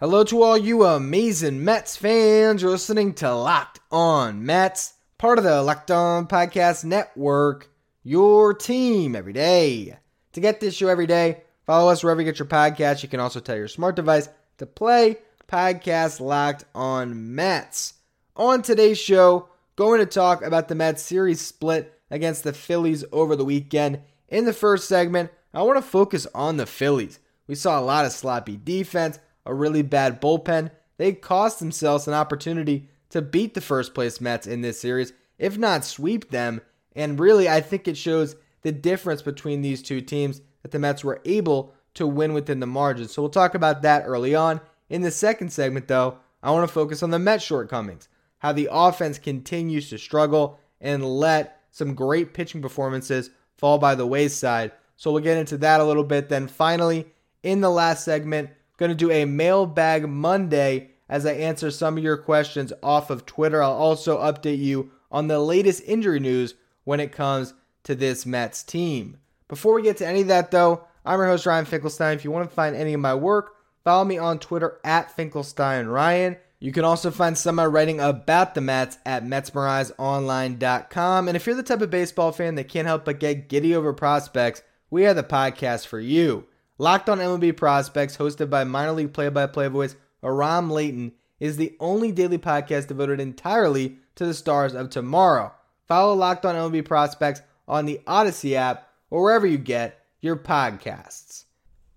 Hello to all you amazing Mets fans. You're listening to Locked On Mets, part of the Locked On Podcast Network, your team every day. To get this show every day, follow us wherever you get your podcast. You can also tell your smart device to play podcast Locked On Mets. On today's show, going to talk about the Mets series split against the Phillies over the weekend. In the first segment, I want to focus on the Phillies. We saw a lot of sloppy defense a really bad bullpen, they cost themselves an opportunity to beat the first place Mets in this series, if not sweep them. And really, I think it shows the difference between these two teams that the Mets were able to win within the margin. So we'll talk about that early on. In the second segment, though, I want to focus on the Mets' shortcomings, how the offense continues to struggle and let some great pitching performances fall by the wayside. So we'll get into that a little bit. Then finally, in the last segment, Going to do a mailbag Monday as I answer some of your questions off of Twitter. I'll also update you on the latest injury news when it comes to this Mets team. Before we get to any of that, though, I'm your host, Ryan Finkelstein. If you want to find any of my work, follow me on Twitter at Finkelstein Ryan. You can also find some of my writing about the Mets at MetsMerizedOnline.com. And if you're the type of baseball fan that can't help but get giddy over prospects, we have the podcast for you. Locked on MLB Prospects, hosted by minor league play by play voice Aram Leighton, is the only daily podcast devoted entirely to the stars of tomorrow. Follow Locked on MLB Prospects on the Audacy app or wherever you get your podcasts.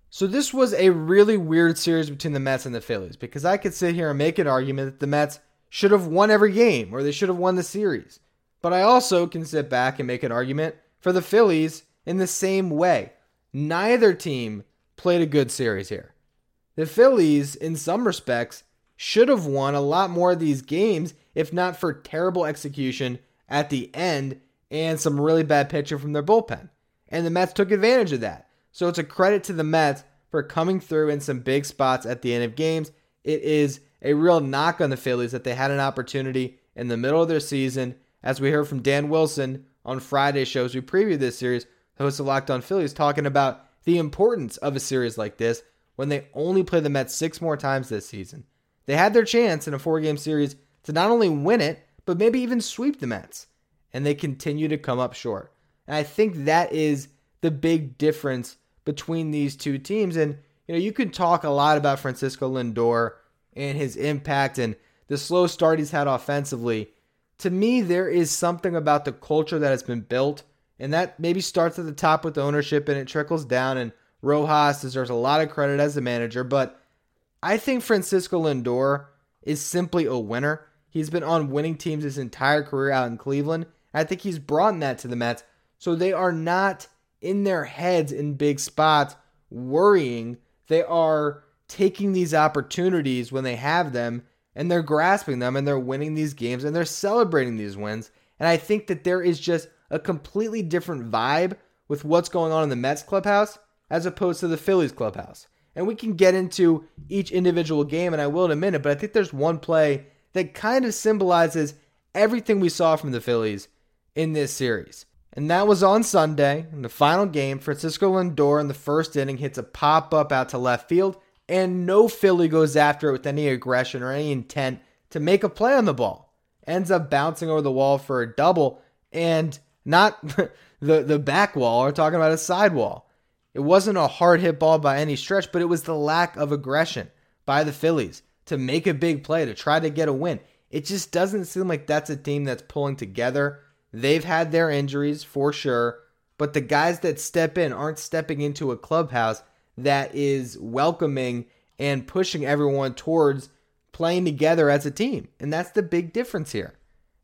So, this was a really weird series between the Mets and the Phillies because I could sit here and make an argument that the Mets should have won every game or they should have won the series. But I also can sit back and make an argument for the Phillies in the same way. Neither team played a good series here. The Phillies, in some respects, should have won a lot more of these games if not for terrible execution at the end and some really bad pitching from their bullpen. And the Mets took advantage of that. So it's a credit to the Mets for coming through in some big spots at the end of games. It is a real knock on the Phillies that they had an opportunity in the middle of their season. As we heard from Dan Wilson on Friday shows we previewed this series, host of Locked On Phillies, talking about the importance of a series like this when they only play the Mets six more times this season. They had their chance in a four game series to not only win it, but maybe even sweep the Mets. And they continue to come up short. And I think that is the big difference between these two teams. And, you know, you can talk a lot about Francisco Lindor and his impact and the slow start he's had offensively. To me, there is something about the culture that has been built and that maybe starts at the top with ownership and it trickles down. And Rojas deserves a lot of credit as a manager, but I think Francisco Lindor is simply a winner. He's been on winning teams his entire career out in Cleveland. I think he's brought that to the Mets. So they are not in their heads in big spots worrying. They are taking these opportunities when they have them and they're grasping them and they're winning these games and they're celebrating these wins. And I think that there is just a completely different vibe with what's going on in the Mets clubhouse as opposed to the Phillies clubhouse. And we can get into each individual game, and I will in a minute, but I think there's one play that kind of symbolizes everything we saw from the Phillies in this series. And that was on Sunday in the final game. Francisco Lindor in the first inning hits a pop up out to left field, and no Philly goes after it with any aggression or any intent to make a play on the ball. Ends up bouncing over the wall for a double, and not the the back wall. We're talking about a side wall. It wasn't a hard hit ball by any stretch, but it was the lack of aggression by the Phillies to make a big play to try to get a win. It just doesn't seem like that's a team that's pulling together. They've had their injuries for sure, but the guys that step in aren't stepping into a clubhouse that is welcoming and pushing everyone towards playing together as a team. And that's the big difference here.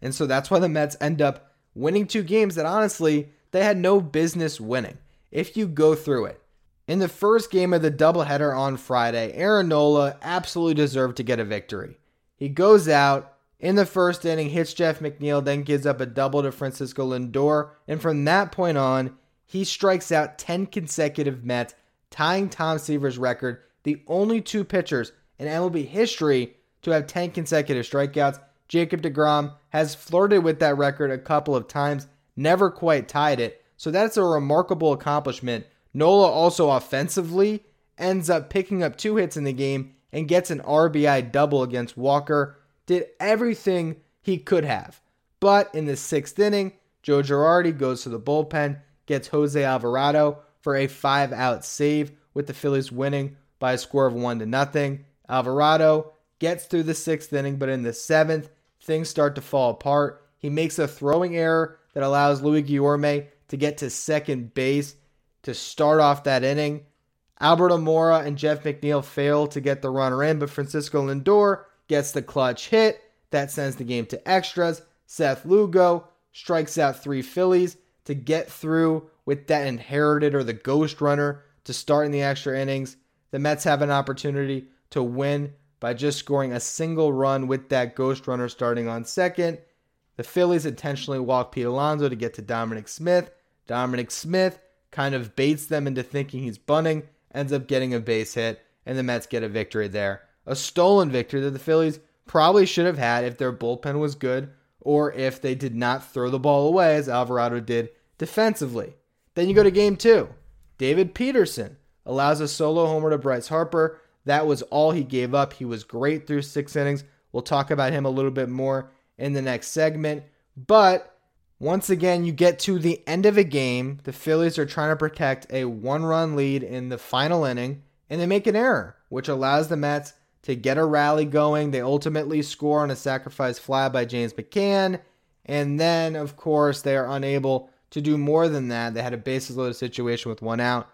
And so that's why the Mets end up winning two games that honestly they had no business winning if you go through it. In the first game of the doubleheader on Friday, Aaron Nola absolutely deserved to get a victory. He goes out in the first inning, hits Jeff McNeil, then gives up a double to Francisco Lindor. And from that point on, he strikes out 10 consecutive Mets, tying Tom Seaver's record, the only two pitchers in MLB history to have 10 consecutive strikeouts. Jacob DeGrom has flirted with that record a couple of times, never quite tied it. So that's a remarkable accomplishment. Nola also offensively ends up picking up two hits in the game and gets an RBI double against Walker. Did everything he could have. But in the sixth inning, Joe Girardi goes to the bullpen, gets Jose Alvarado for a five out save, with the Phillies winning by a score of one to nothing. Alvarado gets through the sixth inning, but in the seventh, things start to fall apart. He makes a throwing error that allows Luis Guillorme to get to second base to start off that inning. Albert Almora and Jeff McNeil fail to get the runner in, but Francisco Lindor gets the clutch hit. That sends the game to extras. Seth Lugo strikes out three Phillies to get through with that inherited or the ghost runner to start in the extra innings. The Mets have an opportunity to win by just scoring a single run with that ghost runner starting on second. The Phillies intentionally walk Pete Alonso to get to Dominic Smith. Dominic Smith kind of baits them into thinking he's bunting, ends up getting a base hit, and the Mets get a victory there. A stolen victory that the Phillies probably should have had if their bullpen was good or if they did not throw the ball away as Alvarado did defensively. Then you go to game two. David Peterson allows a solo homer to Bryce Harper. That was all he gave up. He was great through six innings. We'll talk about him a little bit more in the next segment. But once again, you get to the end of a game. The Phillies are trying to protect a one run lead in the final inning, and they make an error, which allows the Mets to get a rally going. They ultimately score on a sacrifice fly by James McCann. And then, of course, they are unable to do more than that. They had a bases loaded situation with one out.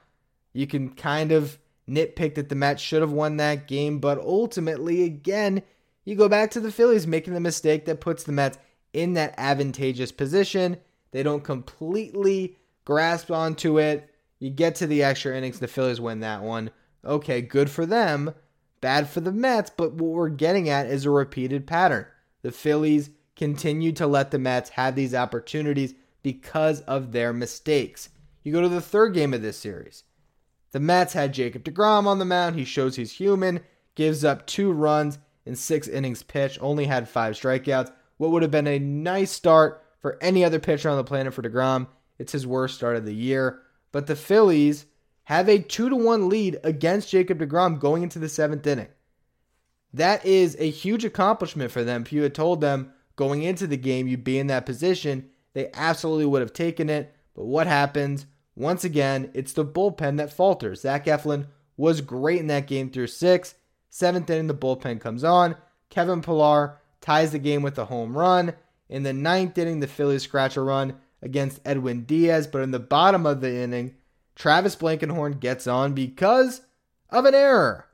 You can kind of nitpick that the Mets should have won that game, but ultimately, again, you go back to the Phillies making the mistake that puts the Mets in that advantageous position. They don't completely grasp onto it. You get to the extra innings, the Phillies win that one. Okay, good for them, bad for the Mets, but what we're getting at is a repeated pattern. The Phillies continue to let the Mets have these opportunities because of their mistakes. You go to the third game of this series. The Mets had Jacob DeGrom on the mound. He shows he's human, gives up two runs in six innings pitched, only had five strikeouts. What would have been a nice start for any other pitcher on the planet for DeGrom. It's his worst start of the year. But the Phillies have a 2 to 1 lead against Jacob DeGrom going into the seventh inning. That is a huge accomplishment for them. If you had told them going into the game you'd be in that position, they absolutely would have taken it. But what happens? Once again, it's the bullpen that falters. Zach Eflin was great in that game through six. Seventh inning, the bullpen comes on. Kevin Pillar ties the game with a home run. In the ninth inning, the Phillies scratch a run against Edwin Diaz, but in the bottom of the inning, Travis Blankenhorn gets on because of an error.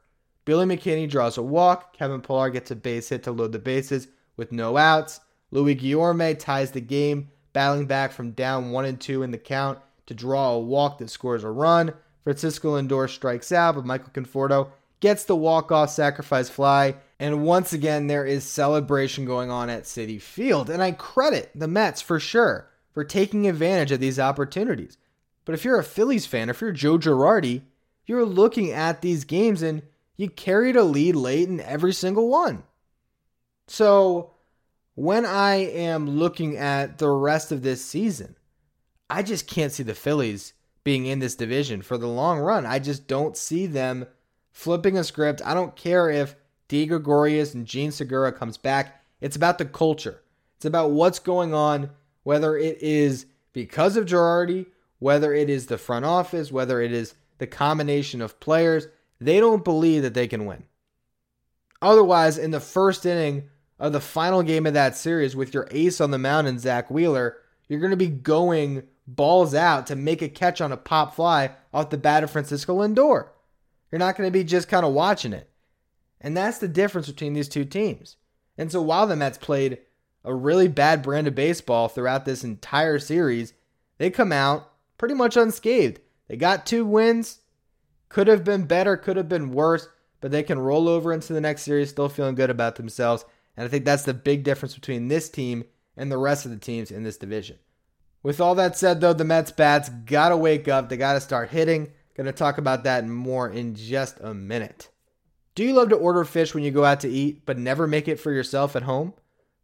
Billy McKinney draws a walk. Kevin Pillar gets a base hit to load the bases with no outs. Luis Guillorme ties the game, battling back from down one and two in the count to draw a walk that scores a run. Francisco Lindor strikes out, but Michael Conforto gets the walk-off sacrifice fly. And once again, there is celebration going on at Citi Field. And I credit the Mets for sure for taking advantage of these opportunities. But if you're a Phillies fan, if you're Joe Girardi, you're looking at these games and you carried a lead late in every single one. So when I am looking at the rest of this season, I just can't see the Phillies being in this division for the long run. I just don't see them flipping a script. I don't care if Didi Gregorius and Jean Segura comes back. It's about the culture. It's about what's going on, whether it is because of Girardi, whether it is the front office, whether it is the combination of players. They don't believe that they can win. Otherwise, in the first inning of the final game of that series with your ace on the mound and Zack Wheeler, you're going to be going balls out to make a catch on a pop fly off the bat of Francisco Lindor. You're not going to be just kind of watching it. And that's the difference between these two teams. And so while the Mets played a really bad brand of baseball throughout this entire series, they come out pretty much unscathed. They got two wins. Could have been better, could have been worse, but they can roll over into the next series still feeling good about themselves And I think that's the big difference between this team and the rest of the teams in this division. With all that said, though, the Mets bats got to wake up. They got to start hitting. Going to talk about that more in just a minute. Do you love to order fish when you go out to eat, but never make it for yourself at home?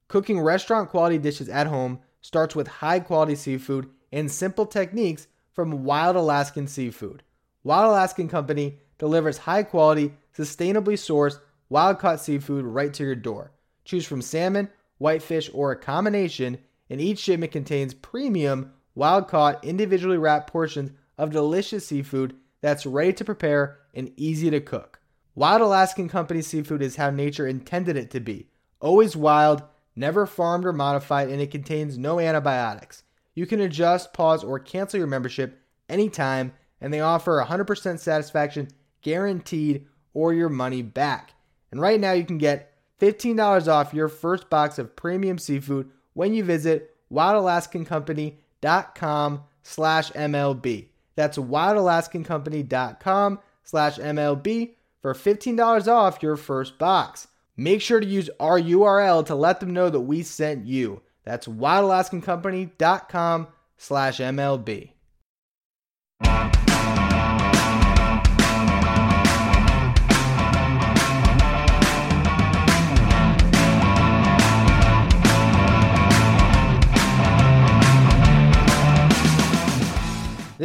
Cooking restaurant quality dishes at home starts with high quality seafood and simple techniques from Wild Alaskan Seafood. Wild Alaskan Company delivers high quality, sustainably sourced, wild caught seafood right to your door. Choose from salmon, whitefish, or a combination, and each shipment contains premium, wild caught, individually wrapped portions of delicious seafood that's ready to prepare and easy to cook. Wild Alaskan Company seafood is how nature intended it to be always wild, never farmed or modified, and it contains no antibiotics. You can adjust, pause, or cancel your membership anytime, and they offer 100% satisfaction guaranteed or your money back. And right now, you can get $15 off your first box of premium seafood when you visit wildalaskancompany.com slash MLB. That's wildalaskancompany.com slash MLB for $15 off your first box. Make sure to use our URL to let them know that we sent you. That's wildalaskancompany.com slash MLB.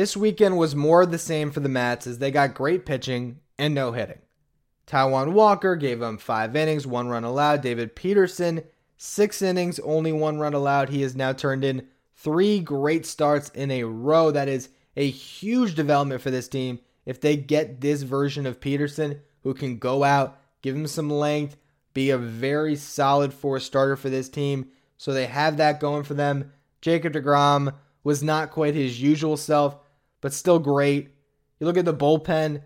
This weekend was more of the same for the Mets as they got great pitching and no hitting. Taijuan Walker gave them five innings, one run allowed. David Peterson, six innings, only one run allowed. He has now turned in three great starts in a row. That is a huge development for this team. If they get this version of Peterson, who can go out, give him some length, be a very solid four starter for this team. So they have that going for them. Jacob DeGrom was not quite his usual self, but still great. You look at the bullpen,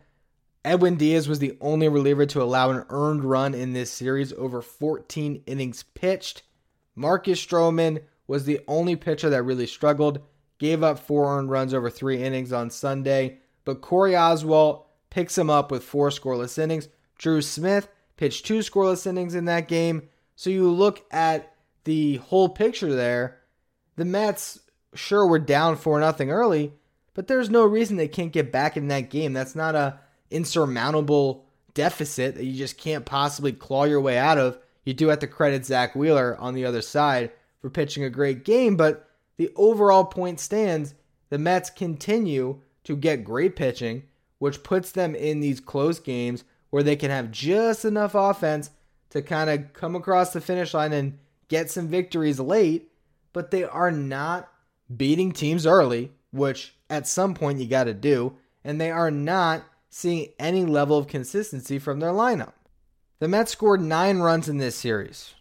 Edwin Diaz was the only reliever to allow an earned run in this series over 14 innings pitched. Marcus Stroman was the only pitcher that really struggled, gave up four earned runs over three innings on Sunday, but Corey Oswalt picks him up with four scoreless innings. Drew Smith pitched two scoreless innings in that game. So you look at the whole picture there. The Mets sure we're down 4 nothing early, but there's no reason they can't get back in that game. That's not a insurmountable deficit that you just can't possibly claw your way out of. You do have to credit Zack Wheeler on the other side for pitching a great game, but the overall point stands. The Mets continue to get great pitching, which puts them in these close games where they can have just enough offense to kind of come across the finish line and get some victories late, but they are not beating teams early, which at some point you got to do, and they are not seeing any level of consistency from their lineup. The Mets scored nine runs in this series.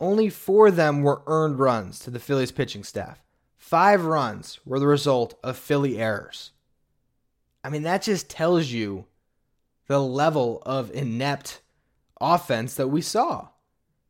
Only four of them were earned runs to the Phillies pitching staff. Five runs were the result of Philly errors. I mean, that just tells you the level of inept offense that we saw.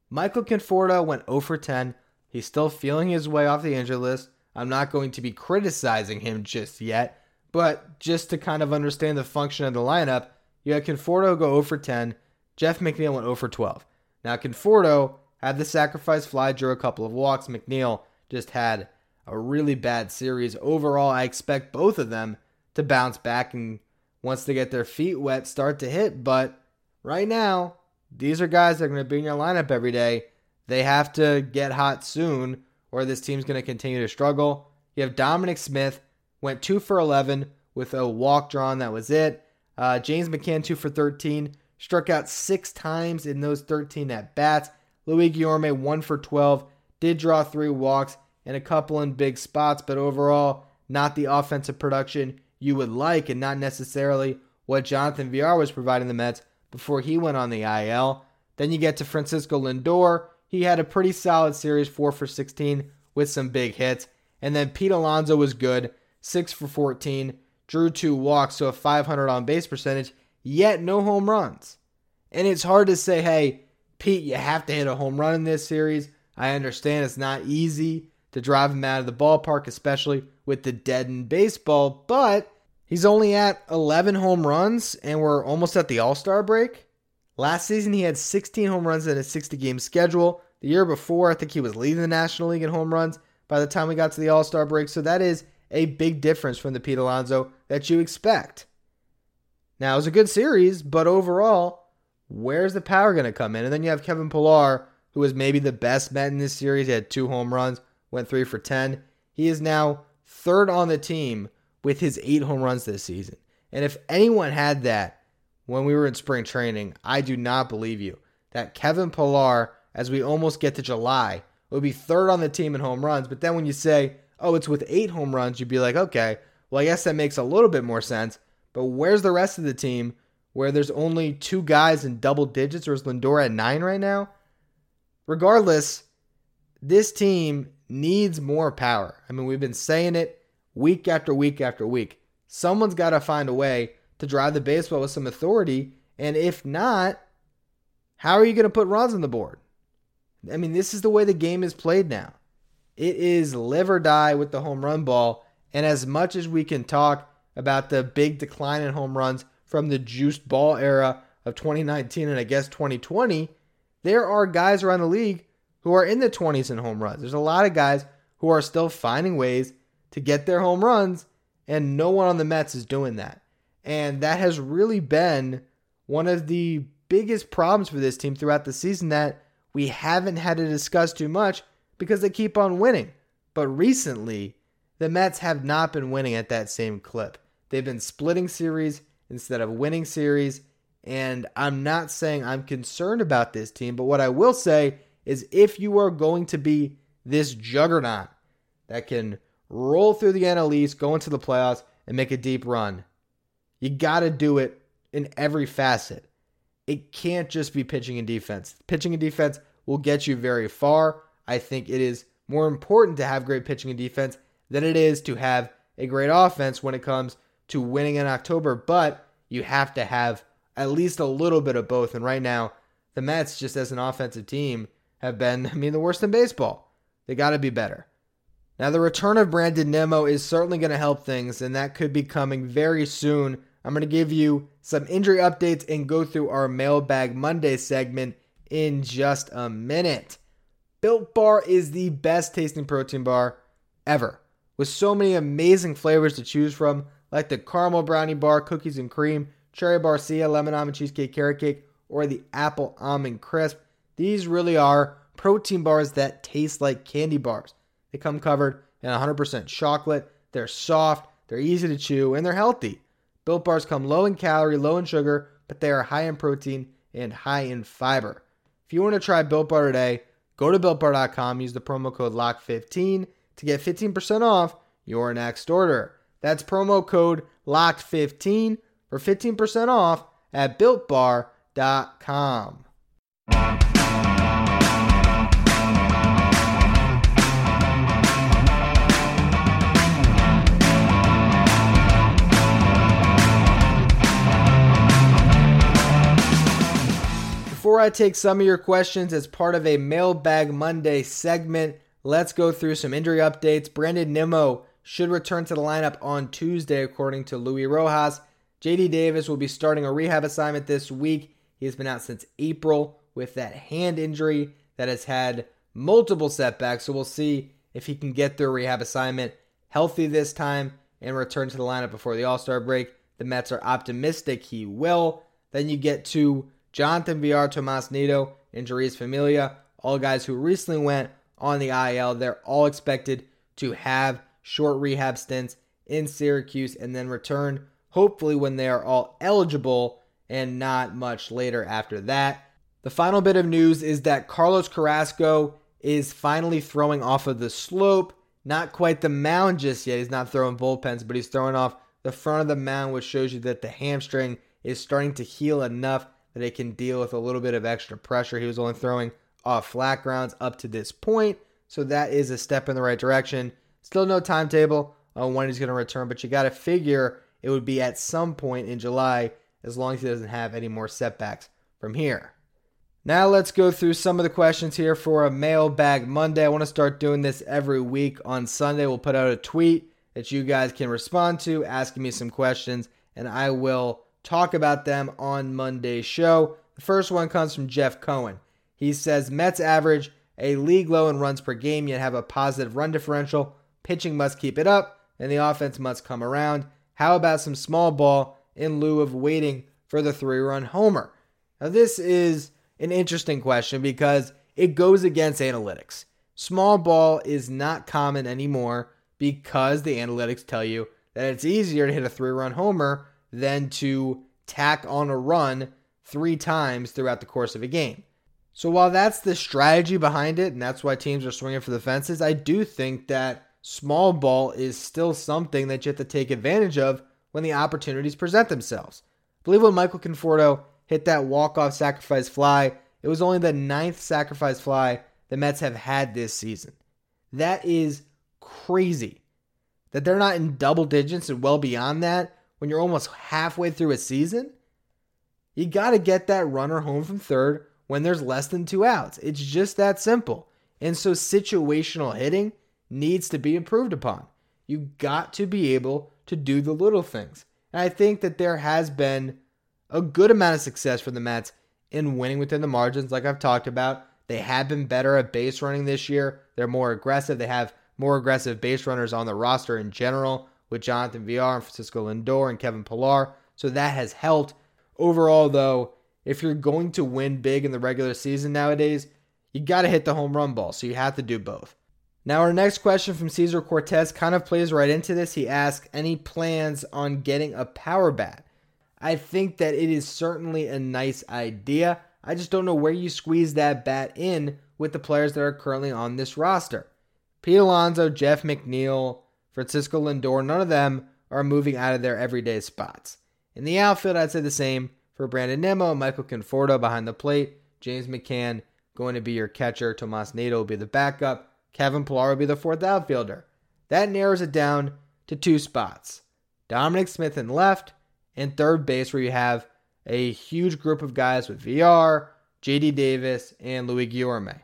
Michael Conforto went 0 for 10. He's still feeling his way off the injury list. I'm not going to be criticizing him just yet, but just to kind of understand the function of the lineup, you had Conforto go 0 for 10. Jeff McNeil went 0 for 12. Now, Conforto had the sacrifice fly, drew a couple of walks. McNeil just had a really bad series. Overall, I expect both of them to bounce back and once they get their feet wet, start to hit. But right now, these are guys that are going to be in your lineup every day. They have to get hot soon or this team's going to continue to struggle. You have Dominic Smith, went 2 for 11 with a walk drawn. That was it. Uh, James McCann, 2 for 13, struck out six times in those 13 at bats. Luis Guillorme, 1 for 12, did draw three walks and a couple in big spots, but overall, not the offensive production you would like and not necessarily what Jonathan Villar was providing the Mets before he went on the IL. Then you get to Francisco Lindor, he had a pretty solid series, 4 for 16 with some big hits. And then Pete Alonso was good, 6 for 14, drew two walks, so a 500 on base percentage, yet no home runs. And it's hard to say, hey, Pete, you have to hit a home run in this series. I understand it's not easy to drive him out of the ballpark, especially with the deadened baseball, but he's only at 11 home runs and we're almost at the All Star break. Last season, he had 16 home runs in a 60 game schedule. The year before, I think he was leading the National League in home runs by the time we got to the All Star break. So that is a big difference from the Pete Alonso that you expect. Now, it was a good series, but overall, where's the power going to come in? And then you have Kevin Pillar, who was maybe the best Met in this series. He had two home runs, went three for 10. He is now third on the team with his eight home runs this season. And if anyone had that when we were in spring training, I do not believe you. That Kevin Pillar, as we almost get to July, would be third on the team in home runs. But then when you say, oh, it's with eight home runs, you'd be like, okay, well, I guess that makes a little bit more sense. But where's the rest of the team where there's only two guys in double digits, or is Lindor at nine right now? Regardless, this team needs more power. I mean, we've been saying it week after week after week. Someone's got to find a way to drive the baseball with some authority. And if not, how are you going to put runs on the board? I mean, this is the way the game is played now. It is live or die with the home run ball. And as much as we can talk about the big decline in home runs from the juiced ball era of 2019 and I guess 2020, there are guys around the league who are in the 20s in home runs. There's a lot of guys who are still finding ways to get their home runs, and no one on the Mets is doing that. And that has really been one of the biggest problems for this team throughout the season that we haven't had to discuss too much because they keep on winning. But recently, the Mets have not been winning at that same clip. They've been splitting series instead of winning series. And I'm not saying I'm concerned about this team, but what I will say is if you are going to be this juggernaut that can roll through the NL East, go into the playoffs, and make a deep run, you got to do it in every facet. It can't just be pitching and defense. Pitching and defense will get you very far. I think it is more important to have great pitching and defense than it is to have a great offense when it comes to winning in October, but you have to have at least a little bit of both. And right now, the Mets, just as an offensive team, have been, I mean, the worst in baseball. They got to be better. Now, the return of Brandon Nimmo is certainly going to help things, and that could be coming very soon I'm going to give you some injury updates and go through our Mailbag Monday segment in just a minute. Built Bar is the best tasting protein bar ever, with so many amazing flavors to choose from, like the caramel brownie bar, cookies and cream, cherry barcia, lemon almond cheesecake, carrot cake, or the apple almond crisp. These really are protein bars that taste like candy bars. They come covered in 100% chocolate. They're soft, they're easy to chew, and they're healthy. Built bars come low in calorie, low in sugar, but they are high in protein and high in fiber. If you want to try Built Bar today, go to builtbar.com, use the promo code LOCK15 to get 15% off your next order. That's promo code LOCK15 for 15% off at builtbar.com. Before I take some of your questions as part of a Mailbag Monday segment, let's go through some injury updates. Brandon Nimmo should return to the lineup on Tuesday, according to Luis Rojas. JD Davis will be starting a rehab assignment this week. He has been out since April with that hand injury that has had multiple setbacks. So we'll see if he can get through a rehab assignment healthy this time and return to the lineup before the All Star break. The Mets are optimistic he will. Then you get to Jonathan Villar, Tomas Nido, and Familia, all guys who recently went on the IL. They're all expected to have short rehab stints in Syracuse and then return, hopefully, when they are all eligible and not much later after that. The final bit of news is that Carlos Carrasco is finally throwing off of the slope. Not quite the mound just yet. He's not throwing bullpens, but he's throwing off the front of the mound, which shows you that the hamstring is starting to heal enough that it can deal with a little bit of extra pressure. He was only throwing off flat grounds up to this point, so that is a step in the right direction. Still no timetable on when he's going to return, but you got to figure it would be at some point in July as long as he doesn't have any more setbacks from here. Now let's go through some of the questions here for a mailbag Monday. I want to start doing this every week. On Sunday, we'll put out a tweet that you guys can respond to, asking me some questions, and I will talk about them on Monday's show. The first one comes from Jeff Cohen. He says Mets average a league low in runs per game, yet have a positive run differential. Pitching must keep it up, and the offense must come around. How about some small ball in lieu of waiting for the three run homer? Now, this is an interesting question because it goes against analytics. Small ball is not common anymore because the analytics tell you that it's easier to hit a three run homer than to tack on a run three times throughout the course of a game. So while that's the strategy behind it, and that's why teams are swinging for the fences, I do think that small ball is still something that you have to take advantage of when the opportunities present themselves. I believe when Michael Conforto hit that walk-off sacrifice fly, it was only the ninth sacrifice fly the Mets have had this season. That is crazy. That they're not in double digits and well beyond that when you're almost halfway through a season. You got to get that runner home from third when there's less than two outs. It's just that simple. And so situational hitting needs to be improved upon. You got to be able to do the little things. And I think that there has been a good amount of success for the Mets in winning within the margins, like I've talked about. They have been better at base running this year. They're more aggressive. They have more aggressive base runners on the roster in general with Jonathan Villar and Francisco Lindor and Kevin Pillar. So that has helped. Overall, though, if you're going to win big in the regular season nowadays, you got to hit the home run ball. So you have to do both. Now, our next question from Cesar Cortez kind of plays right into this. He asks, Any plans on getting a power bat? I think that it is certainly a nice idea. I just don't know where you squeeze that bat in with the players that are currently on this roster. Pete Alonso, Jeff McNeil, Francisco Lindor, none of them are moving out of their everyday spots. In the outfield, I'd say the same for Brandon Nimmo, Michael Conforto behind the plate, James McCann going to be your catcher, Tomas Nido will be the backup, Kevin Pillar will be the fourth outfielder. That narrows it down to two spots. Dominic Smith in left, and third base, where you have a huge group of guys with Villar, JD Davis, and Luis Guillorme.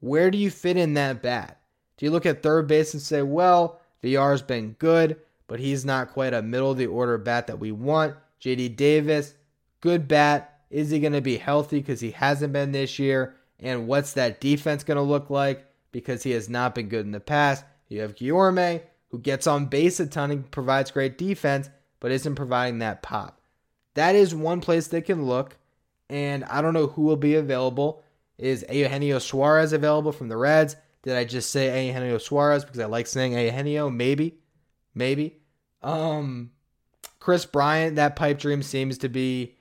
Where do you fit in that bat? Do you look at third base and say, well, Villar's been good, but he's not quite a middle of the order bat that we want? JD Davis, good bat. Is he going to be healthy because he hasn't been this year? And what's that defense going to look like because he has not been good in the past? You have Guillorme, who gets on base a ton and provides great defense, but isn't providing that pop. That is one place they can look, and I don't know who will be available. Is Eugenio Suarez available from the Reds? Did I just say Eugenio Suarez because I like saying Eugenio? Maybe, maybe. Um, Kris Bryant, that pipe dream seems to be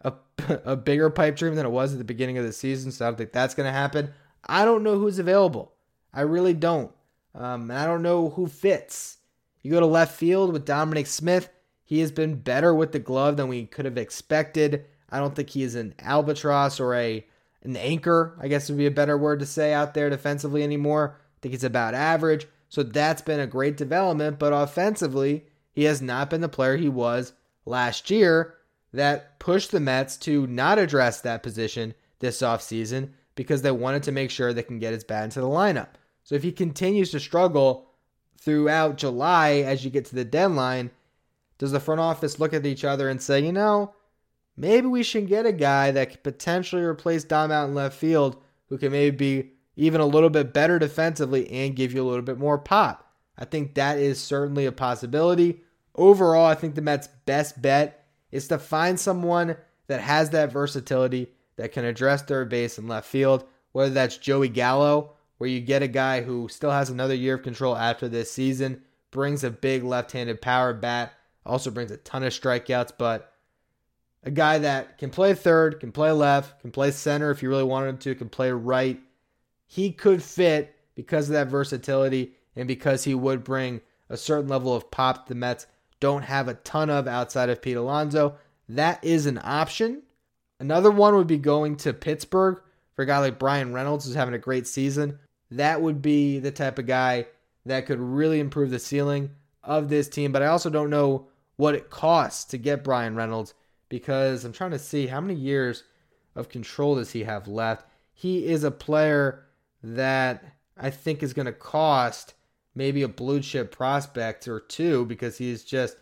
a, a bigger pipe dream than it was at the beginning of the season, so I don't think that's going to happen. I don't know who's available. I really don't. Um, I don't know who fits. You go to left field with Dominic Smith. He has been better with the glove than we could have expected. I don't think he is an albatross or a an anchor, I guess would be a better word to say out there defensively anymore. I think he's about average. So that's been a great development, but offensively, he has not been the player he was last year that pushed the Mets to not address that position this offseason because they wanted to make sure they can get his bat into the lineup. So if he continues to struggle throughout July as you get to the deadline, does the front office look at each other and say, you know, maybe we should get a guy that could potentially replace Dom out in left field who can maybe be even a little bit better defensively and give you a little bit more pop? I think that is certainly a possibility. Overall, I think the Mets' best bet is to find someone that has that versatility that can address third base and left field, whether that's Joey Gallo, where you get a guy who still has another year of control after this season, brings a big left handed power bat, also brings a ton of strikeouts, but a guy that can play third, can play left, can play center if you really wanted him to, can play right. He could fit because of that versatility and because he would bring a certain level of pop the Mets don't have a ton of outside of Pete Alonso. That is an option. Another one would be going to Pittsburgh for a guy like Bryan Reynolds who's having a great season. That would be the type of guy that could really improve the ceiling of this team. But I also don't know what it costs to get Bryan Reynolds because I'm trying to see how many years of control does he have left. He is a player that I think is going to cost maybe a blue chip prospect or two because he's just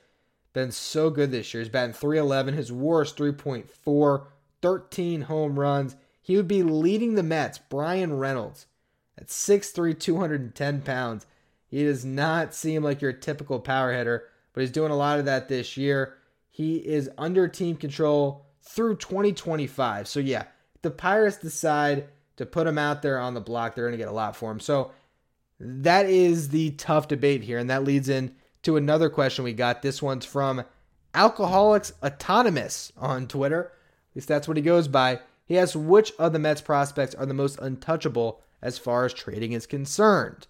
been so good this year. He's batting 311. His WAR is 3.4, 13 home runs. He would be leading the Mets, Bryan Reynolds, at 6'3, 210 pounds. He does not seem like your typical power hitter, but he's doing a lot of that this year. He is under team control through 2025. So, yeah, the Pirates decide to put him out there on the block, they're going to get a lot for him. So, that is the tough debate here. And that leads in to another question we got. This one's from Alcoholics Autonomous on Twitter. At least that's what he goes by. He asks which of the Mets prospects are the most untouchable as far as trading is concerned.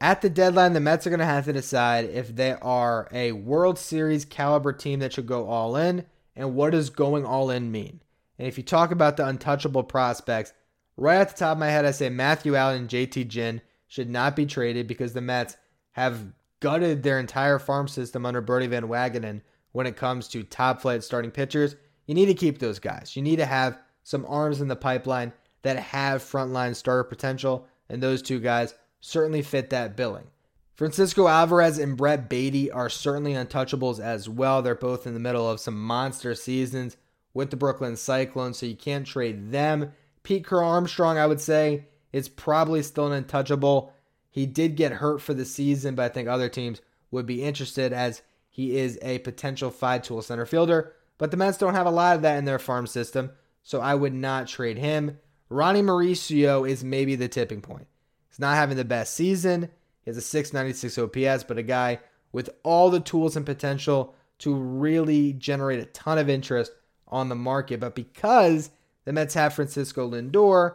At the deadline, the Mets are going to have to decide if they are a World Series caliber team that should go all in, and what does going all in mean? And if you talk about the untouchable prospects, right at the top of my head, I say Matthew Allan and JT Ginn should not be traded because the Mets have gutted their entire farm system under Brodie Van Wagenen when it comes to top flight starting pitchers. You need to keep those guys. You need to have some arms in the pipeline that have frontline starter potential, and those two guys certainly fit that billing. Francisco Alvarez and Brett Baty are certainly untouchables as well. They're both in the middle of some monster seasons with the Brooklyn Cyclones, so you can't trade them. Pete Crow Armstrong, I would say, is probably still an untouchable. He did get hurt for the season, but I think other teams would be interested as he is a potential five tool center fielder. But the Mets don't have a lot of that in their farm system, so I would not trade him. Ronny Mauricio is maybe the tipping point. He's not having the best season. He has a 696 OPS, but a guy with all the tools and potential to really generate a ton of interest on the market. But because the Mets have Francisco Lindor,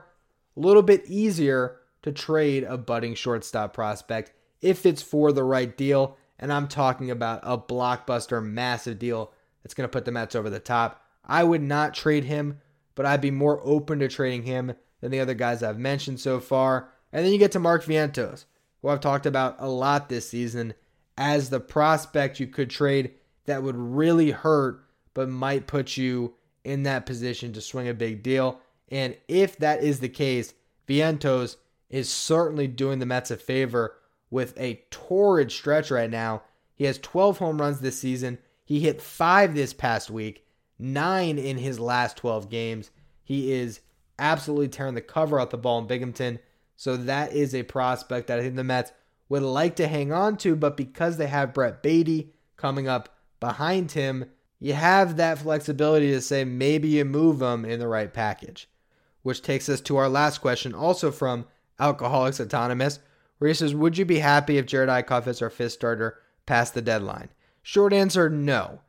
a little bit easier to trade a budding shortstop prospect if it's for the right deal. And I'm talking about a blockbuster, massive deal that's going to put the Mets over the top. I would not trade him, but I'd be more open to trading him than the other guys I've mentioned so far. And then you get to Mark Vientos, who I've talked about a lot this season as the prospect you could trade that would really hurt, but might put you in that position to swing a big deal. And if that is the case, Vientos is certainly doing the Mets a favor with a torrid stretch right now. He has 12 home runs this season. He hit five this past week, nine in his last 12 games. He is absolutely tearing the cover off the ball in Binghamton. So that is a prospect that I think the Mets would like to hang on to, but because they have Brett Baty coming up behind him, you have that flexibility to say maybe you move him in the right package. Which takes us to our last question, also from Alcoholics Autonomous, where he says, Would you be happy if Jared Eickhoff is our fifth starter past the deadline? Short answer, no.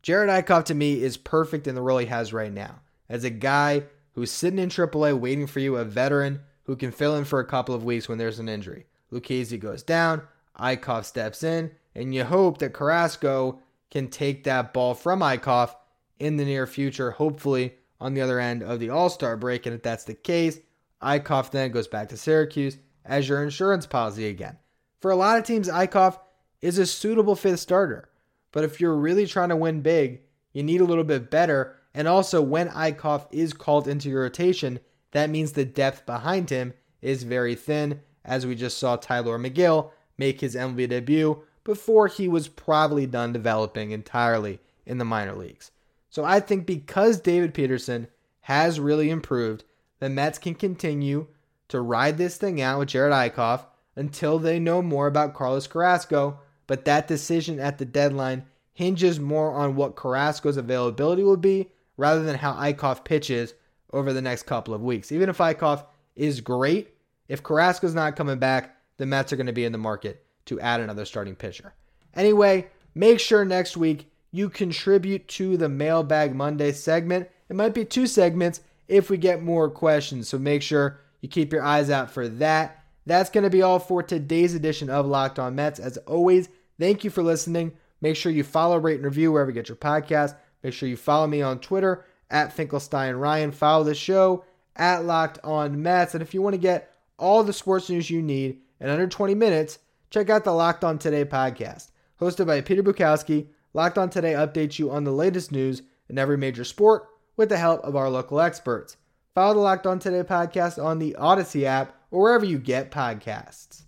Jared Eickhoff to me is perfect in the role he has right now. As a guy who's sitting in AAA waiting for you, a veteran who can fill in for a couple of weeks when there's an injury. Lucchesi goes down, Eickhoff steps in, and you hope that Carrasco can take that ball from Eickhoff in the near future, hopefully on the other end of the All Star break. And if that's the case, Eickhoff then goes back to Syracuse as your insurance policy again. For a lot of teams, Eickhoff is a suitable fifth starter. But if you're really trying to win big, you need a little bit better. And also, when Eickhoff is called into your rotation, that means the depth behind him is very thin, as we just saw Tylor Megill make his MLB debut before he was probably done developing entirely in the minor leagues. So I think because David Peterson has really improved, the Mets can continue to ride this thing out with Jared Eickhoff until they know more about Carlos Carrasco. But that decision at the deadline hinges more on what Carrasco's availability will be rather than how Eickhoff pitches over the next couple of weeks. Even if Eickhoff is great, if Carrasco's not coming back, the Mets are going to be in the market to add another starting pitcher. Anyway, make sure next week you contribute to the Mailbag Monday segment. It might be two segments if we get more questions, so make sure you keep your eyes out for that. That's going to be all for today's edition of Locked On Mets. As always, thank you for listening. Make sure you follow, rate, and review wherever you get your podcast. Make sure you follow me on Twitter at Finkelstein Ryan. Follow the show at Locked On Mets. And if you want to get all the sports news you need in under 20 minutes, check out the Locked On Today podcast. Hosted by Peter Bukowski, Locked On Today updates you on the latest news in every major sport with the help of our local experts. Follow the Locked On Today podcast on the Audacy app or wherever you get podcasts.